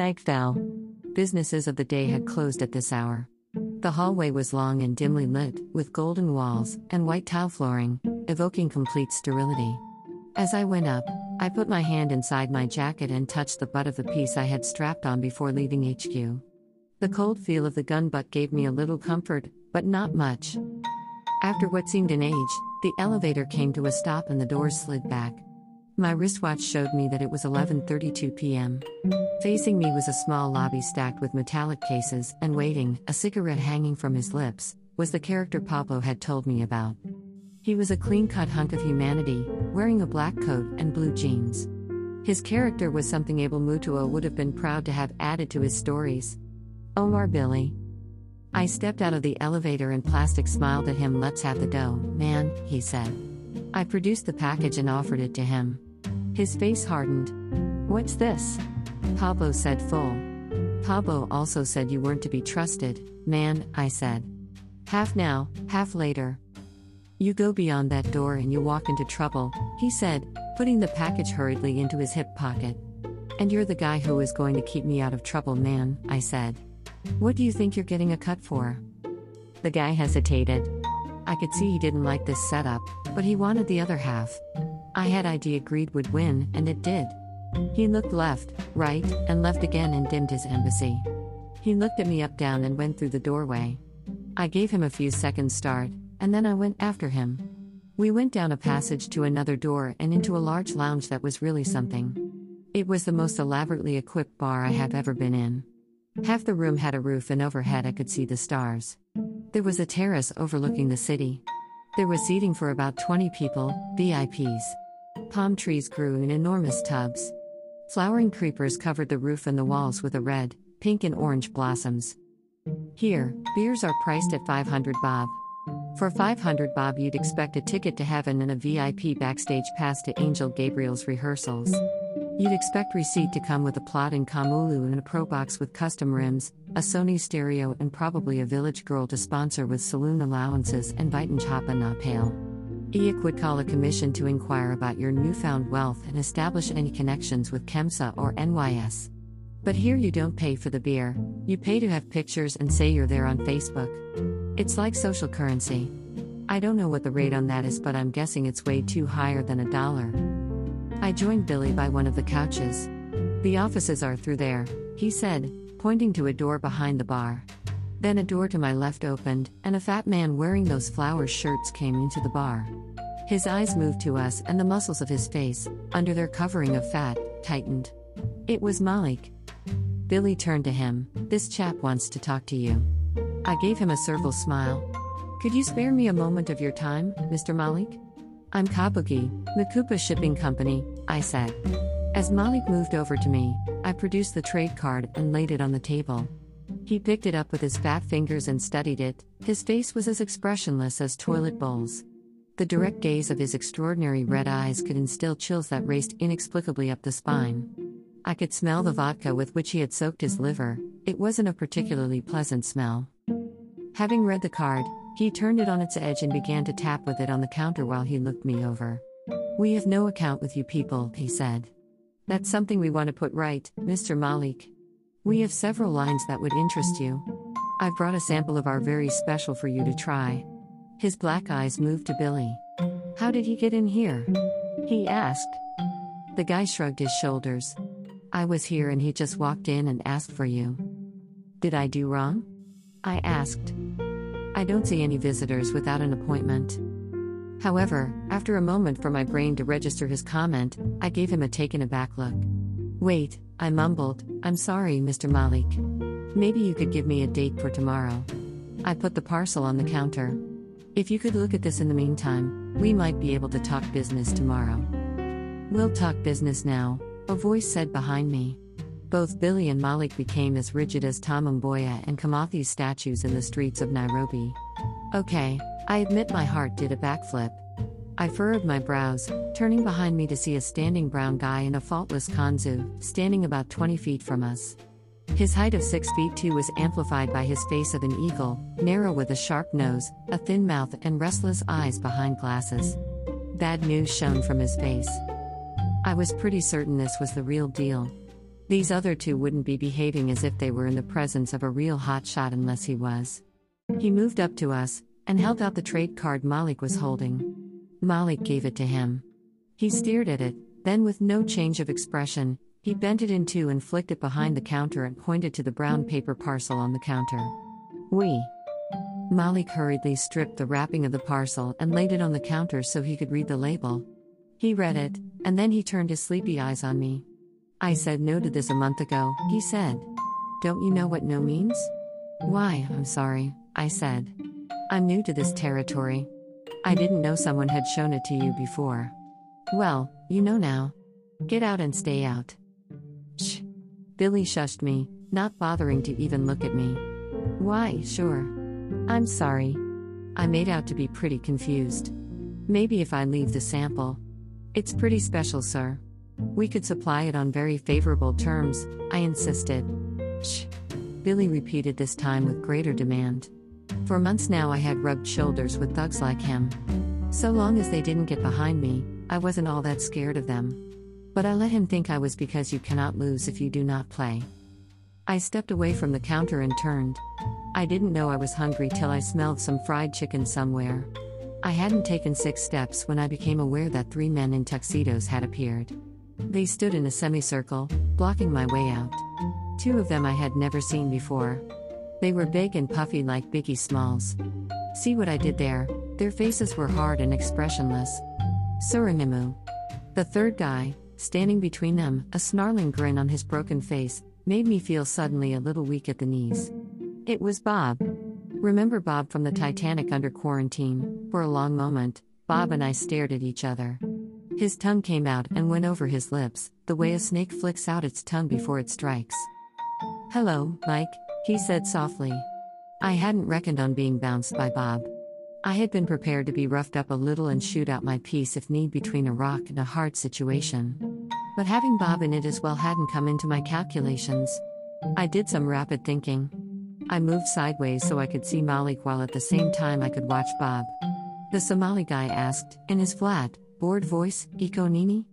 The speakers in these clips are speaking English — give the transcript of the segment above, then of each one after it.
Night fell. Businesses of the day had closed at this hour. The hallway was long and dimly lit, with golden walls and white tile flooring, evoking complete sterility. As I went up, I put my hand inside my jacket and touched the butt of the piece I had strapped on before leaving HQ. The cold feel of the gun butt gave me a little comfort, but not much. After what seemed an age, the elevator came to a stop and the doors slid back. My wristwatch showed me that it was 11:32 p.m. Facing me was a small lobby stacked with metallic cases, and waiting, a cigarette hanging from his lips, was the character Pablo had told me about. He was a clean-cut hunk of humanity, wearing a black coat and blue jeans. His character was something Abel Mutua would have been proud to have added to his stories. Omar Billy. I stepped out of the elevator and Plastic smiled at him. Let's have the dough, man, he said. I produced the package and offered it to him. His face hardened. What's this? Pablo said full. Pablo also said you weren't to be trusted, man, I said. Half now, half later. You go beyond that door and you walk into trouble, he said, putting the package hurriedly into his hip pocket. And you're the guy who is going to keep me out of trouble, man, I said. What do you think you're getting a cut for? The guy hesitated. I could see he didn't like this setup, but he wanted the other half. I had idea greed would win, and it did. He looked left, right, and left again and dimmed his embassy. He looked at me up down and went through the doorway. I gave him a few seconds start, and then I went after him. We went down a passage to another door and into a large lounge that was really something. It was the most elaborately equipped bar I have ever been in. Half the room had a roof, and overhead I could see the stars. There was a terrace overlooking the city. There was seating for about 20 people, VIPs. Palm trees grew in enormous tubs. Flowering creepers covered the roof and the walls with a red, pink, and orange blossoms. Here, beers are priced at 500 bob. For 500 bob, you'd expect a ticket to heaven and a VIP backstage pass to Angel Gabriel's rehearsals. You'd expect receipt to come with a plot in Kamulu and a Probox with custom rims, a Sony stereo, and probably a village girl to sponsor with saloon allowances and Chapa na pale. IAC would call a commission to inquire about your newfound wealth and establish any connections with KEMSA or NYS. But here you don't pay for the beer, you pay to have pictures and say you're there on Facebook. It's like social currency. I don't know what the rate on that is, but I'm guessing it's way too higher than a dollar. I joined Billy by one of the couches. The offices are through there, he said, pointing to a door behind the bar. Then a door to my left opened, and a fat man wearing those flower shirts came into the bar. His eyes moved to us, and the muscles of his face, under their covering of fat, tightened. It was Malik. Billy turned to him. This chap wants to talk to you. I gave him a servile smile. Could you spare me a moment of your time, Mr. Malik? I'm Kabuki, the Makupa Shipping Company, I said. As Malik moved over to me, I produced the trade card and laid it on the table. He picked it up with his fat fingers and studied it, his face was as expressionless as toilet bowls. The direct gaze of his extraordinary red eyes could instill chills that raced inexplicably up the spine. I could smell the vodka with which he had soaked his liver, it wasn't a particularly pleasant smell. Having read the card, he turned it on its edge and began to tap with it on the counter while he looked me over. We have no account with you people, he said. That's something we want to put right, Mr. Malik. We have several lines that would interest you. I've brought a sample of our very special for you to try. His black eyes moved to Billy. How did he get in here? He asked. The guy shrugged his shoulders. I was here and he just walked in and asked for you. Did I do wrong? I asked. I don't see any visitors without an appointment. However, after a moment for my brain to register his comment, I gave him a taken aback look. Wait, I mumbled, I'm sorry, Mr. Malik. Maybe you could give me a date for tomorrow. I put the parcel on the counter. If you could look at this in the meantime, we might be able to talk business tomorrow. We'll talk business now, a voice said behind me. Both Billy and Malik became as rigid as Tom Mboya and Kimathi statues in the streets of Nairobi. Okay, I admit my heart did a backflip. I furrowed my brows, turning behind me to see a standing brown guy in a faultless kanzu, standing about 20 feet from us. His height of 6 feet 2 was amplified by his face of an eagle, narrow with a sharp nose, a thin mouth, and restless eyes behind glasses. Bad news shone from his face. I was pretty certain this was the real deal. These other two wouldn't be behaving as if they were in the presence of a real hotshot unless he was. He moved up to us and held out the trade card Malik was holding. Malik gave it to him. He stared at it, then, with no change of expression, he bent it in two and flicked it behind the counter and pointed to the brown paper parcel on the counter. We. Malik hurriedly stripped the wrapping of the parcel and laid it on the counter so he could read the label. He read it, and then he turned his sleepy eyes on me. I said no to this a month ago, he said. Don't you know what no means? Why, I'm sorry, I said. I'm new to this territory. I didn't know someone had shown it to you before. Well, you know now. Get out and stay out. Shh. Billy shushed me, not bothering to even look at me. Why, sure. I'm sorry. I made out to be pretty confused. Maybe if I leave the sample. It's pretty special, sir. We could supply it on very favorable terms, I insisted. Shh. Billy repeated this time with greater demand. For months now, I had rubbed shoulders with thugs like him. So long as they didn't get behind me, I wasn't all that scared of them. But I let him think I was because you cannot lose if you do not play. I stepped away from the counter and turned. I didn't know I was hungry till I smelled some fried chicken somewhere. I hadn't taken six steps when I became aware that three men in tuxedos had appeared. They stood in a semicircle, blocking my way out. Two of them I had never seen before. They were big and puffy like Biggie Smalls. See what I did there? Their faces were hard and expressionless. Surinimu. The third guy, standing between them, a snarling grin on his broken face, made me feel suddenly a little weak at the knees. It was Bob. Remember Bob from the Titanic under quarantine? For a long moment, Bob and I stared at each other. His tongue came out and went over his lips, the way a snake flicks out its tongue before it strikes. Hello, Mike, he said softly. I hadn't reckoned on being bounced by Bob. I had been prepared to be roughed up a little and shoot out my piece if need between a rock and a hard situation. But having Bob in it as well hadn't come into my calculations. I did some rapid thinking. I moved sideways so I could see Malik while at the same time I could watch Bob. The Somali guy asked, in his flat, bored voice, Iko Nini?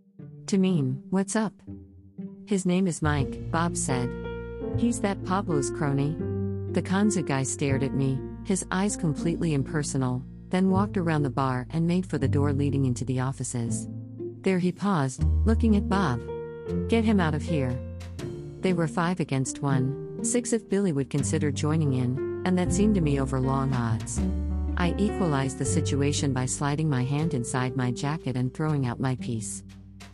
Tamim, what's up? His name is Mike, Bob said. He's that Pablo's crony. The Kanzu guy stared at me, his eyes completely impersonal, then walked around the bar and made for the door leading into the offices. There he paused, looking at Bob. Get him out of here. They were five against one, six if Billy would consider joining in, and that seemed to me over long odds. I equalized the situation by sliding my hand inside my jacket and throwing out my piece.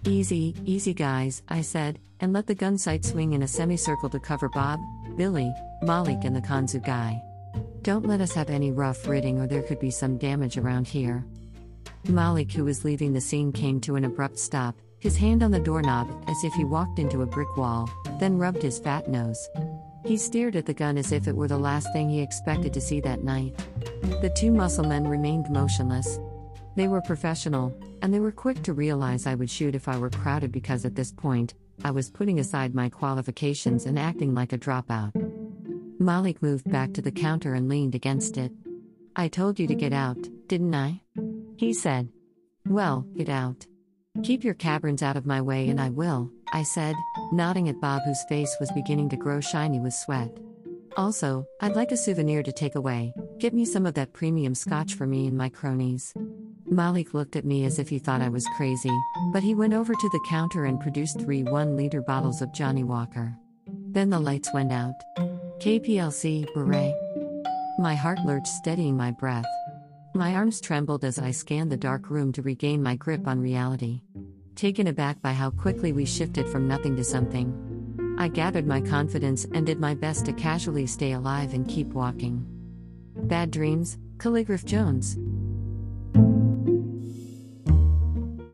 Easy, easy guys, I said, and let the gun sight swing in a semicircle to cover Bob, Billy, Malik, and the Kanzu guy. Don't let us have any rough ridding or there could be some damage around here. Malik, who was leaving the scene, came to an abrupt stop, his hand on the doorknob as if he walked into a brick wall, then rubbed his fat nose. He stared at the gun as if it were the last thing he expected to see that night. The two muscle men remained motionless. They were professional, and they were quick to realize I would shoot if I were crowded because at this point, I was putting aside my qualifications and acting like a dropout. Malik moved back to the counter and leaned against it. I told you to get out, didn't I? He said. Well, get out. Keep your caverns out of my way and I will, I said, nodding at Bob, whose face was beginning to grow shiny with sweat. Also, I'd like a souvenir to take away. Get me some of that premium scotch for me and my cronies. Malik looked at me as if he thought I was crazy, but he went over to the counter and produced three one liter bottles of Johnnie Walker. Then the lights went out. KPLC, beret. My heart lurched, steadying my breath. My arms trembled as I scanned the dark room to regain my grip on reality. Taken aback by how quickly we shifted from nothing to something. I gathered my confidence and did my best to casually stay alive and keep walking. Bad dreams, Calligraph Jones.